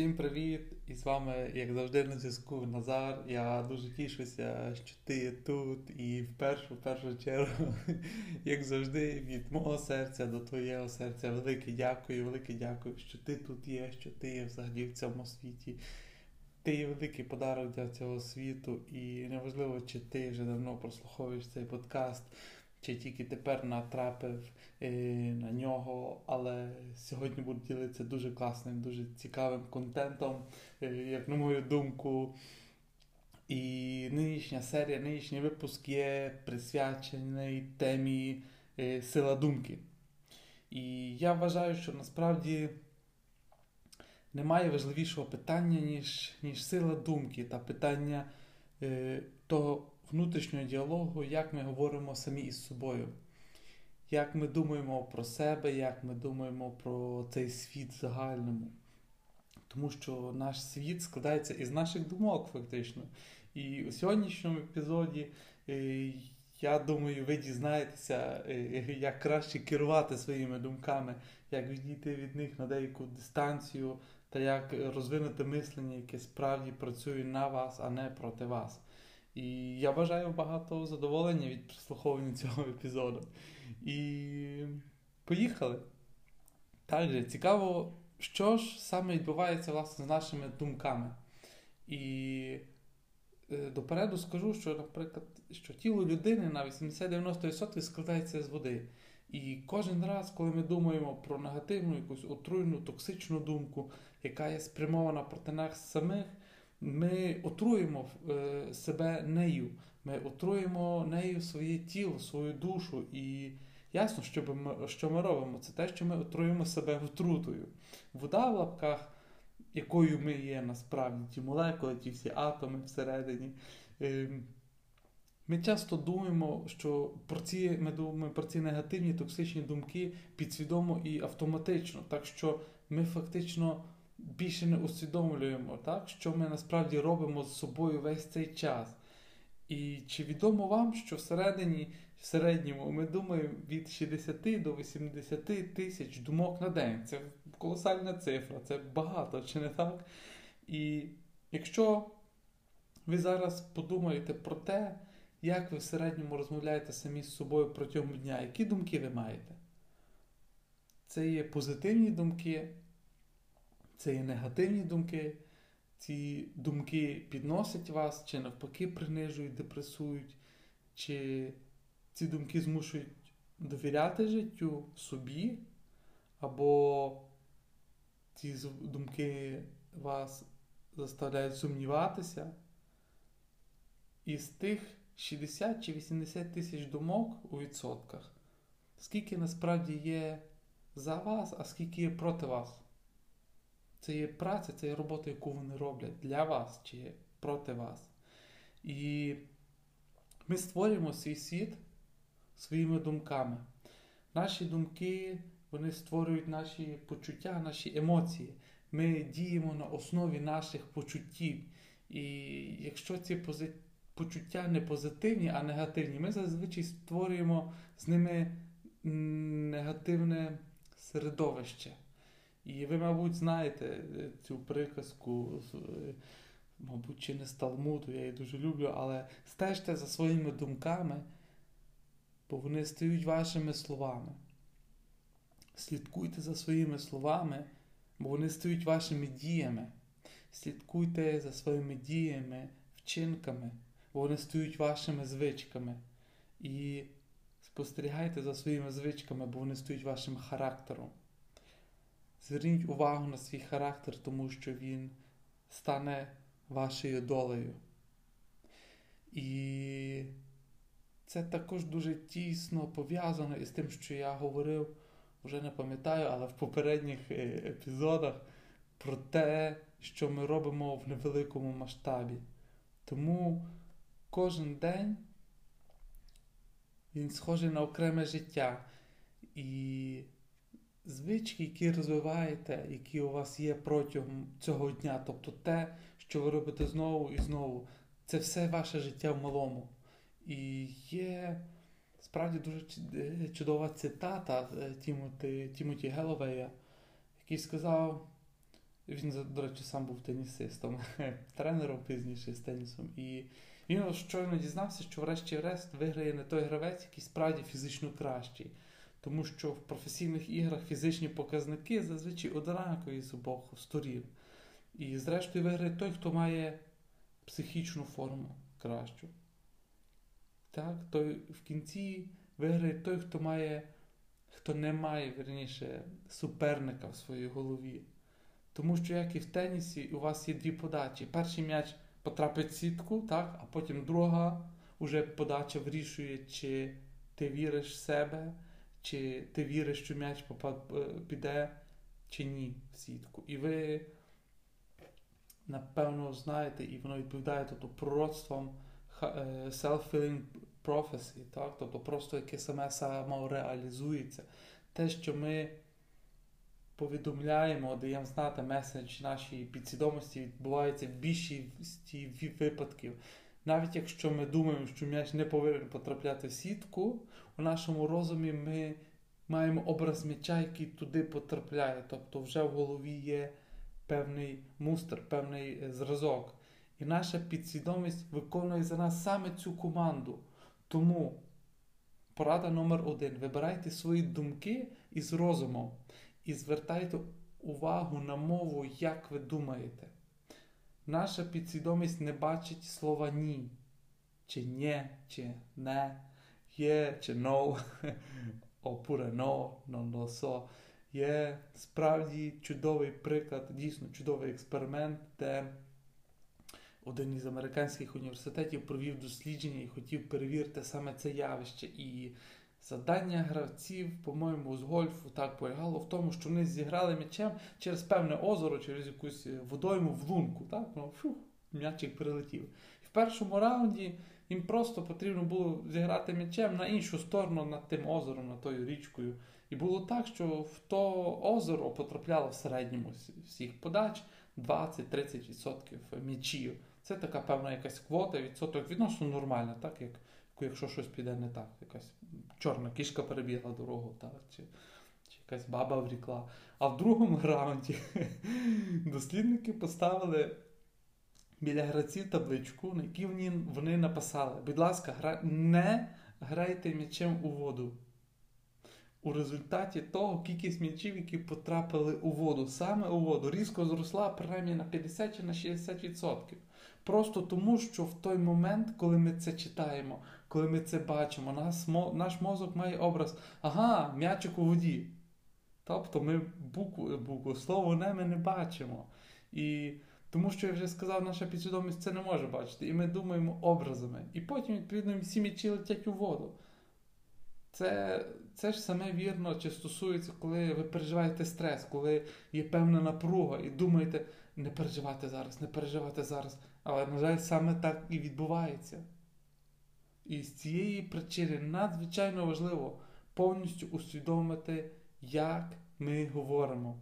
Всім привіт! І з вами, як завжди, на зв'язку Назар. Я дуже тішуся, що ти є тут. І в першу в першу чергу, як завжди, від мого серця до твоєго серця. Велике дякую, велике дякую, що ти тут є, що ти є взагалі в цьому світі. Ти є великий подарок для цього світу, і неважливо, чи ти вже давно прослуховуєш цей подкаст чи тільки тепер натрапив е, на нього, але сьогодні буду ділитися дуже класним, дуже цікавим контентом, е, як на мою думку. І нинішня серія, нинішній випуск є присвячений темі е, сила думки. І я вважаю, що насправді немає важливішого питання, ніж ніж сила думки та питання е, того, внутрішнього діалогу, як ми говоримо самі із собою, як ми думаємо про себе, як ми думаємо про цей світ загальному. Тому що наш світ складається із наших думок, фактично. І у сьогоднішньому епізоді, е, я думаю, ви дізнаєтеся, е, як краще керувати своїми думками, як відійти від них на деяку дистанцію, та як розвинути мислення, яке справді працює на вас, а не проти вас. І я бажаю багато задоволення від прослуховування цього епізоду. І поїхали. Так цікаво, що ж саме відбувається власне з нашими думками. І е, допереду скажу, що, наприклад, що тіло людини на 80-90% складається з води. І кожен раз, коли ми думаємо про негативну, якусь отруйну, токсичну думку, яка є спрямована проти нас самих, ми отруємо е, себе нею, ми отруємо нею своє тіло, свою душу. І ясно, що ми, що ми робимо, це те, що ми отруємо себе отрутою. Вода в лапках, якою ми є насправді, ті молекули, ті всі атоми всередині. Ем, ми часто думаємо, що про ці ми думаємо про ці негативні токсичні думки підсвідомо і автоматично, так що ми фактично більше не усвідомлюємо, так, що ми насправді робимо з собою весь цей час. І чи відомо вам, що всередині, в середньому ми думаємо від 60 до 80 тисяч думок на день. Це колосальна цифра, це багато, чи не так? І якщо ви зараз подумаєте про те, як ви в середньому розмовляєте самі з собою протягом дня, які думки ви маєте? Це є позитивні думки, це є негативні думки. Ці думки підносять вас, чи навпаки принижують, депресують, чи ці думки змушують довіряти життю собі, або ці думки вас заставляють сумніватися. І з тих 60 чи 80 тисяч думок у відсотках, скільки насправді є за вас, а скільки є проти вас. Це є праця, це є робота, яку вони роблять для вас чи проти вас. І ми створюємо свій світ своїми думками. Наші думки вони створюють наші почуття, наші емоції. Ми діємо на основі наших почуттів. І якщо ці пози... почуття не позитивні, а негативні, ми зазвичай створюємо з ними негативне середовище. І ви, мабуть, знаєте е, цю приказку, е, мабуть, чи не з Талмуду, я її дуже люблю, але стежте за своїми думками, бо вони стають вашими словами. Слідкуйте за своїми словами, бо вони стають вашими діями. Слідкуйте за своїми діями, вчинками, бо вони стають вашими звичками. І спостерігайте за своїми звичками, бо вони стають вашим характером. Зверніть увагу на свій характер, тому що він стане вашою долею. І це також дуже тісно пов'язано із тим, що я говорив, вже не пам'ятаю, але в попередніх е, епізодах про те, що ми робимо в невеликому масштабі. Тому кожен день він схожий на окреме життя. І звички, які розвиваєте, які у вас є протягом цього дня, тобто те, що ви робите знову і знову, це все ваше життя в малому. І є справді дуже е, чудова цитата е, Тімоті, Тімоті Геловея, який сказав, Він, до речі, сам був тенісистом, тренером пізніше з тенісом. І він щойно дізнався, що врешті-решт виграє не той гравець, який справді фізично кращий. Тому що в професійних іграх фізичні показники зазвичай однакові з обох сторін. І, зрештою, виграє той, хто має психічну форму кращу. Так, той в кінці виграє той, хто має, хто не має верніше, суперника в своїй голові. Тому що, як і в тенісі, у вас є дві подачі. Перший м'яч потрапить в сітку, так, а потім друга уже подача вирішує, чи ти віриш в себе, чи ти віриш, що м'яч піде, чи ні в сітку. І ви, напевно, знаєте, і воно відповідає тобто, пророцтвам е, self-filling prophecy, так? тобто просто яке саме самореалізується. Те, що ми повідомляємо, даємо знати меседж нашій підсвідомості, відбувається в більшості випадків. Навіть якщо ми думаємо, що м'яч не повинен потрапляти в сітку, у нашому розумі ми маємо образ м'яча, який туди потрапляє. Тобто вже в голові є певний мустр, певний е, зразок. І наша підсвідомість виконує за нас саме цю команду. Тому порада номер один: вибирайте свої думки із розумом і звертайте увагу на мову, як ви думаєте. Наша підсвідомість не бачить слова ні, чи «нє», чи не, є чи «no», опуре «no», «non lo. Є справді чудовий приклад, дійсно чудовий експеримент, де один із американських університетів провів дослідження і хотів перевірити саме це явище. І завдання гравців, по-моєму, з гольфу так полягало в тому, що вони зіграли м'ячем через певне озеро, через якусь водойму в лунку. Так? Ну, фу, м'ячик прилетів. І в першому раунді їм просто потрібно було зіграти м'ячем на іншу сторону над тим озером, над тою річкою. І було так, що в то озеро потрапляло в середньому всіх подач 20-30% м'ячів. Це така певна якась квота, відсоток відносно нормальна, так як якщо щось піде не так, якась чорна кішка перебігла дорогу, так, чи, чи якась баба врікла. А в другому раунді дослідники поставили біля гравців табличку, на якій вони, написали: будь ласка, гра... не грайте м'ячем у воду. У результаті того кількість м'ячів, які потрапили у воду, саме у воду, різко зросла принаймні на 50 чи на 60%. Просто тому, що в той момент, коли ми це читаємо, коли ми це бачимо, нас, наш мозок має образ, ага, м'ячик у воді. Тобто ми букву, букву слово не ми не бачимо. І тому що я вже сказав, наша підсвідомість це не може бачити. І ми думаємо образами. І потім, відповідно, всі м'ячі летять у воду. Це це ж саме вірно, чи стосується, коли ви переживаєте стрес, коли є певна напруга, і думаєте, не переживати зараз, не переживати зараз. Але, на жаль, саме так і відбувається. І з цієї причини надзвичайно важливо повністю усвідомити, як ми говоримо.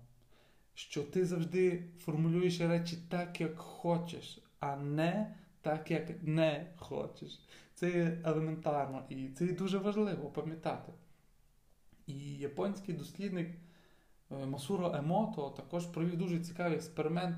Що ти завжди формулюєш речі так, як хочеш, а не так, як не хочеш. Це є елементарно і це є дуже важливо пам'ятати. І японський дослідник е, Масуро Емото також провів дуже цікавий експеримент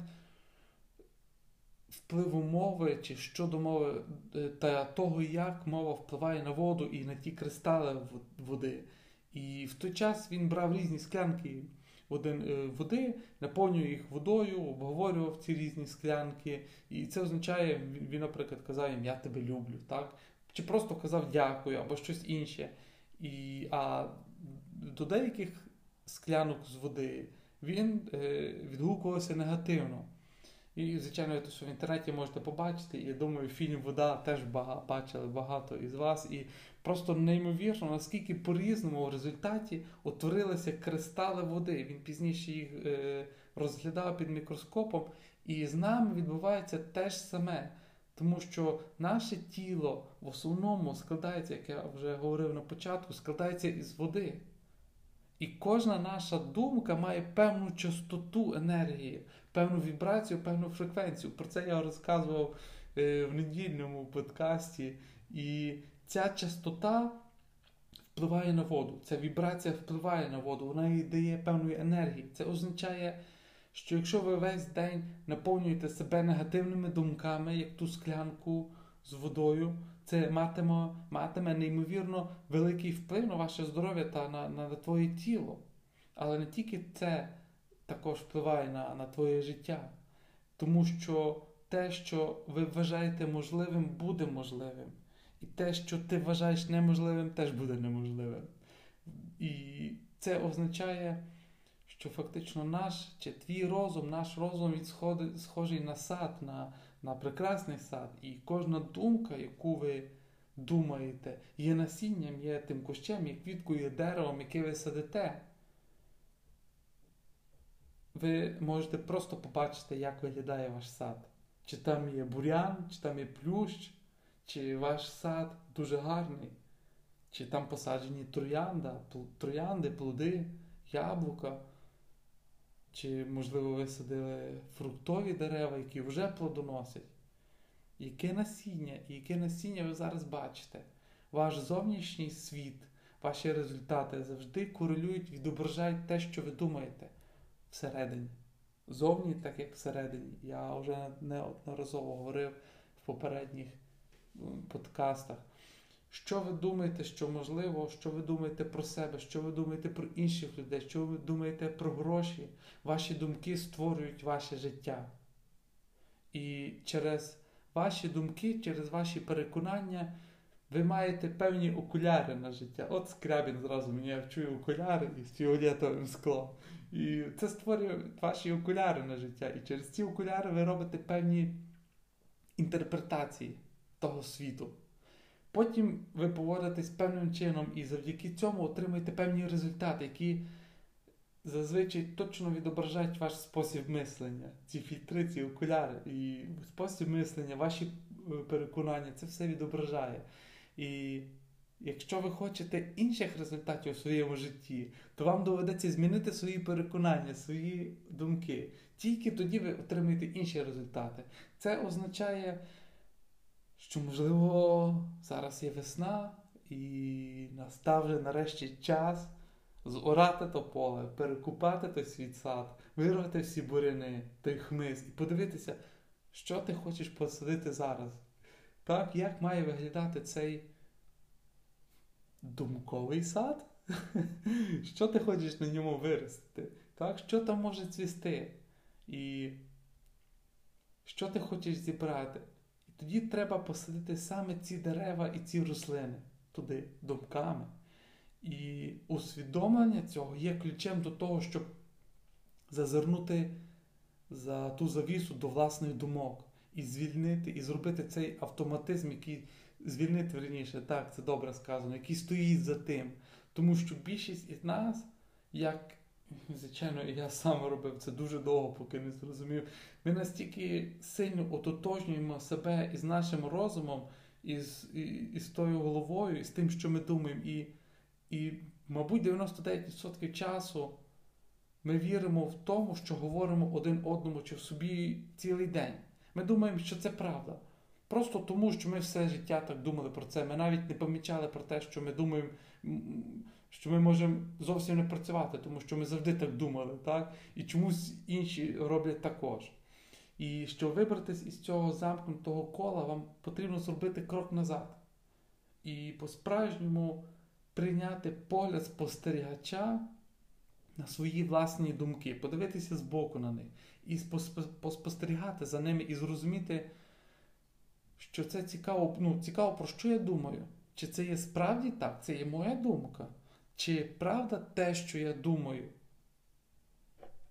впливу мови чи щодо мови е, та того, як мова впливає на воду і на ті кристали води. І в той час він брав різні склянки один, е, води, наповнює їх водою, обговорював ці різні склянки. І це означає, він, наприклад, казав їм Я тебе люблю. так? Чи просто казав дякую або щось інше. І, А до деяких склянок з води він е, відгукувався негативно. І, звичайно, ви в інтернеті можете побачити. І я думаю, фільм Вода теж бага, бачили багато із вас. І просто неймовірно, наскільки по-різному в результаті утворилися кристали води. Він пізніше їх е, розглядав під мікроскопом. І з нами відбувається те ж саме. Тому що наше тіло в основному складається, як я вже говорив на початку, складається із води. І кожна наша думка має певну частоту енергії, певну вібрацію, певну фреквенцію. Про це я розказував е, в недільному подкасті. І ця частота впливає на воду. Ця вібрація впливає на воду, вона їй дає певної енергії. Це означає, що якщо ви весь день наповнюєте себе негативними думками, як ту склянку з водою, це матиме матиме неймовірно великий вплив на ваше здоров'я та на, на, на твоє тіло. Але не тільки це також впливає на, на твоє життя, тому що те, що ви вважаєте можливим, буде можливим. І те, що ти вважаєш неможливим, теж буде неможливим. І це означає, що фактично наш чи твій розум, наш розум він схожий на сад, на, на прекрасний сад. І кожна думка, яку ви думаєте, є насінням, є тим кущем, є квіткою, є деревом, яке ви садите. Ви можете просто побачити, як виглядає ваш сад. Чи там є бурян, чи там є плющ, чи ваш сад дуже гарний, чи там посаджені троянда, троянди, плоди, яблука, чи, можливо, ви садили фруктові дерева, які вже плодоносять. Яке насіння, і яке насіння ви зараз бачите? Ваш зовнішній світ, ваші результати завжди корелюють, відображають те, що ви думаєте всередині. Зовні, так як всередині. Я вже неодноразово говорив в попередніх подкастах. Що ви думаєте, що можливо, що ви думаєте про себе, що ви думаєте про інших людей, що ви думаєте про гроші, ваші думки створюють ваше життя. І через ваші думки, через ваші переконання ви маєте певні окуляри на життя. От Скрябін зразу мені вчує окуляри із фіолетовим склом. І це створює ваші окуляри на життя. І через ці окуляри ви робите певні інтерпретації того світу. Потім ви поводитесь певним чином і завдяки цьому отримуєте певні результати, які зазвичай точно відображають ваш спосіб мислення. Ці фільтри, ці окуляри, і спосіб мислення, ваші е, переконання, це все відображає. І якщо ви хочете інших результатів у своєму житті, то вам доведеться змінити свої переконання, свої думки. Тільки тоді ви отримаєте інші результати. Це означає що, можливо, зараз є весна і настав вже нарешті час зорати то поле, перекупати той свій сад, вирвати всі буряни, той хмиз і подивитися, що ти хочеш посадити зараз. Так, Як має виглядати цей думковий сад? Що ти хочеш на ньому виростити? Так? Що там може цвісти? І що ти хочеш зібрати? І Тоді треба посадити саме ці дерева і ці рослини туди думками. І усвідомлення цього є ключем до того, щоб зазирнути за ту завісу до власних думок і звільнити, і зробити цей автоматизм, який звільнити верніше, так, це добре сказано, який стоїть за тим. Тому що більшість із нас, як Звичайно, я сам робив це дуже довго, поки не зрозумів. Ми настільки сильно ототожнюємо себе із нашим розумом, із із тою головою, і з тим, що ми думаємо. І, і мабуть, 99% часу ми віримо в тому, що говоримо один одному чи в собі цілий день. Ми думаємо, що це правда. Просто тому, що ми все життя так думали про це. Ми навіть не помічали про те, що ми думаємо що ми можемо зовсім не працювати, тому що ми завжди так думали, так? і чомусь інші роблять також. І щоб вибратися із цього замкнутого кола, вам потрібно зробити крок назад. І по-справжньому прийняти погляд спостерігача на свої власні думки, подивитися збоку на них, і поспостерігати за ними, і зрозуміти, що це цікаво, ну, цікаво, про що я думаю. Чи це є справді так? Це є моя думка? Чи правда те, що я думаю?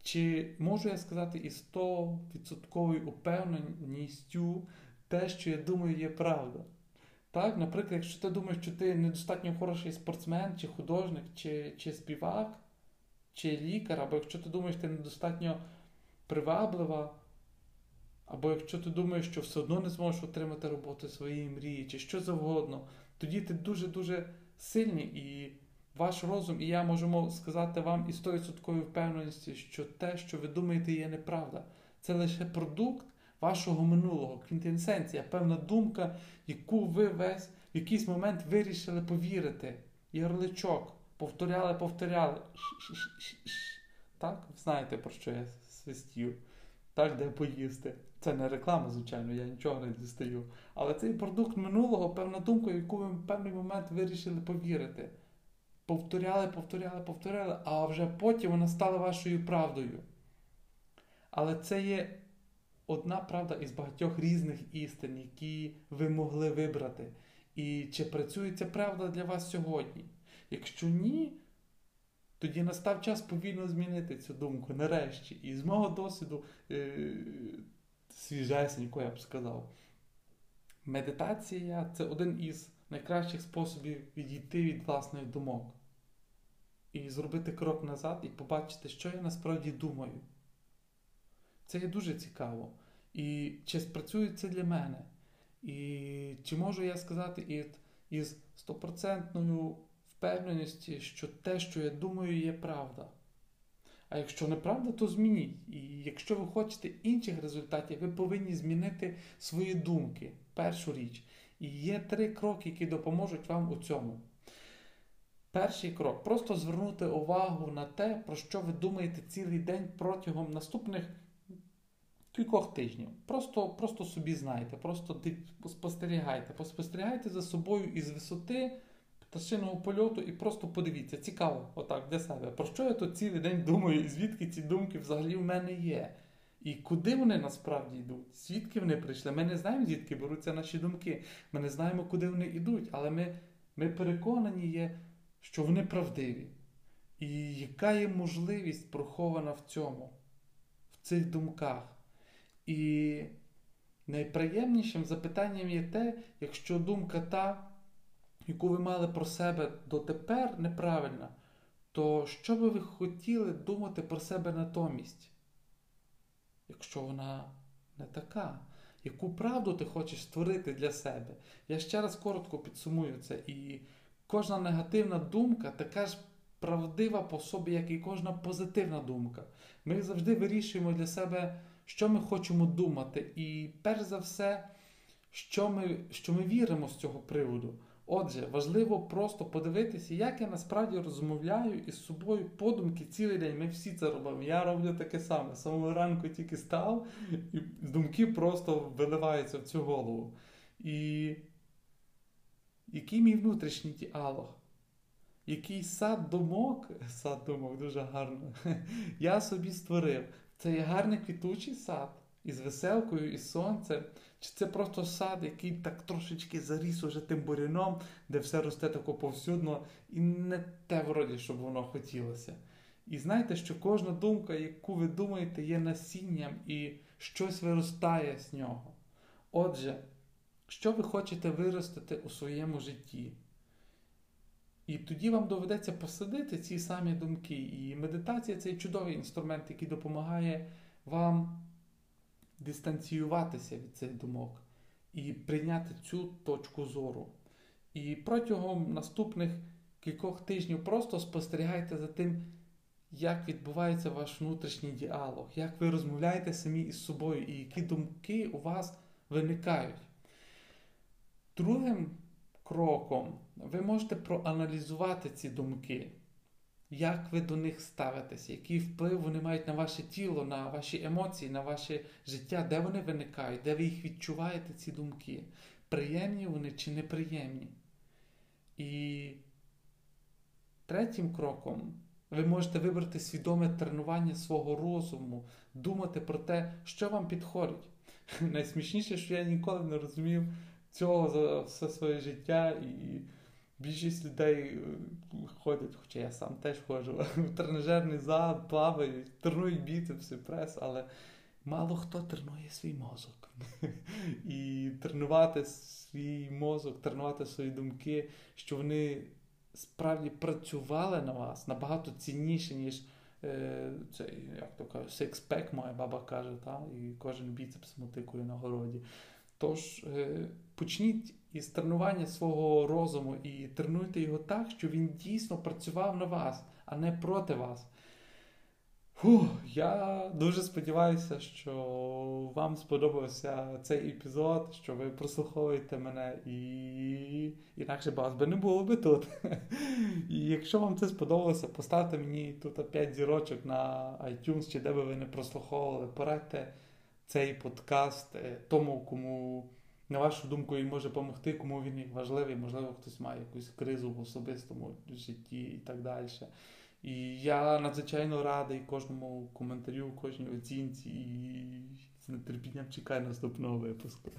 Чи можу я сказати із 100% упевненістю те, що я думаю, є правда? Так, Наприклад, якщо ти думаєш, що ти недостатньо хороший спортсмен, чи художник, чи чи співак, чи лікар, або якщо ти думаєш, що ти недостатньо приваблива, або якщо ти думаєш, що все одно не зможеш отримати роботу своєї мрії, чи що завгодно, тоді ти дуже-дуже сильний і ваш розум і я можемо сказати вам із 100% впевненості, що те, що ви думаєте, є неправда. Це лише продукт вашого минулого, квінтенсенція, певна думка, яку ви весь в якийсь момент вирішили повірити. Ярличок. Повторяли, повторяли. Так? Ви Знаєте, про що я свистів, так, де поїсти. Це не реклама, звичайно, я нічого не дістаю. Але цей продукт минулого, певна думка, яку ви в певний момент вирішили повірити. Повторяли, повторяли, повторяли, а вже потім вона стала вашою правдою. Але це є одна правда із багатьох різних істин, які ви могли вибрати. І чи працює ця правда для вас сьогодні? Якщо ні, тоді настав час повільно змінити цю думку нарешті. І з мого досвіду е- свіжесенько, я б сказав. Медитація це один із найкращих способів відійти від власних думок. І зробити крок назад і побачити, що я насправді думаю. Це є дуже цікаво. І чи спрацює це для мене? І чи можу я сказати із стопроцентною впевненості, що те, що я думаю, є правда. А якщо неправда, то змініть. І якщо ви хочете інших результатів, ви повинні змінити свої думки. Першу річ. І є три кроки, які допоможуть вам у цьому. Перший крок просто звернути увагу на те, про що ви думаєте цілий день протягом наступних кількох тижнів. Просто просто собі знайте, просто спостерігайте, поспостерігайте за собою із висоти пташиного польоту і просто подивіться, цікаво, отак для себе. Про що я тут цілий день думаю, і звідки ці думки взагалі в мене є? І куди вони насправді йдуть? Звідки вони прийшли? Ми не знаємо, звідки беруться наші думки. Ми не знаємо, куди вони йдуть, але ми, ми переконані є, що вони правдиві. І яка є можливість прохована в цьому, в цих думках? І найприємнішим запитанням є те, якщо думка та яку ви мали про себе дотепер неправильна, то що би ви хотіли думати про себе натомість? Якщо вона не така, яку правду ти хочеш створити для себе? Я ще раз коротко підсумую це. І кожна негативна думка така ж правдива по собі, як і кожна позитивна думка. Ми завжди вирішуємо для себе, що ми хочемо думати. І перш за все, що ми, що ми віримо з цього приводу. Отже, важливо просто подивитися, як я насправді розмовляю із собою подумки цілий день. Ми всі це робимо. Я роблю таке саме. Самого ранку тільки став, і думки просто виливаються в цю голову. І який мій внутрішній діалог? Який сад думок, сад думок дуже гарно, я собі створив. Це є гарний квітучий сад із веселкою, із сонцем. Чи це просто сад, який так трошечки заріс уже тим буряном, де все росте тако повсюдно, і не те вроді, щоб воно хотілося. І знаєте, що кожна думка, яку ви думаєте, є насінням і щось виростає з нього. Отже, що ви хочете виростити у своєму житті? І тоді вам доведеться посадити ці самі думки. І медитація це чудовий інструмент, який допомагає вам дистанціюватися від цих думок і прийняти цю точку зору. І протягом наступних кількох тижнів просто спостерігайте за тим, як відбувається ваш внутрішній діалог, як ви розмовляєте самі із собою і які думки у вас виникають. Другим кроком ви можете проаналізувати ці думки. Як ви до них ставитеся, який вплив вони мають на ваше тіло, на ваші емоції, на ваше життя, де вони виникають, де ви їх відчуваєте, ці думки? Приємні вони чи неприємні? І третім кроком ви можете вибрати свідоме тренування свого розуму, думати про те, що вам підходить. Найсмішніше, що я ніколи не розумів цього за все своє життя. і Більшість людей е, ходять, хоча я сам теж ходжу, в тренажерний зал, плавають, тренують біцепси, прес, але мало хто тренує свій мозок. І тренувати свій мозок, тренувати свої думки, що вони справді працювали на вас набагато цінніше, ніж е, цей, як то кажуть, секспек, моя баба каже, та? і кожен біцепс мотикує на городі. Тож е, почніть із тренування свого розуму і тренуйте його так, щоб він дійсно працював на вас, а не проти вас. Фух, я дуже сподіваюся, що вам сподобався цей епізод, що ви прослуховуєте мене і інакше вас би не було би тут. І якщо вам це сподобалося, поставте мені тут 5 зірочок на iTunes чи де би ви не прослуховували. Порадьте цей подкаст е, тому, кому, на вашу думку, він може допомогти, кому він важливий, можливо, хтось має якусь кризу в особистому житті і так далі. І я надзвичайно радий кожному коментарю, кожній оцінці і з нетерпінням чекаю наступного випуску.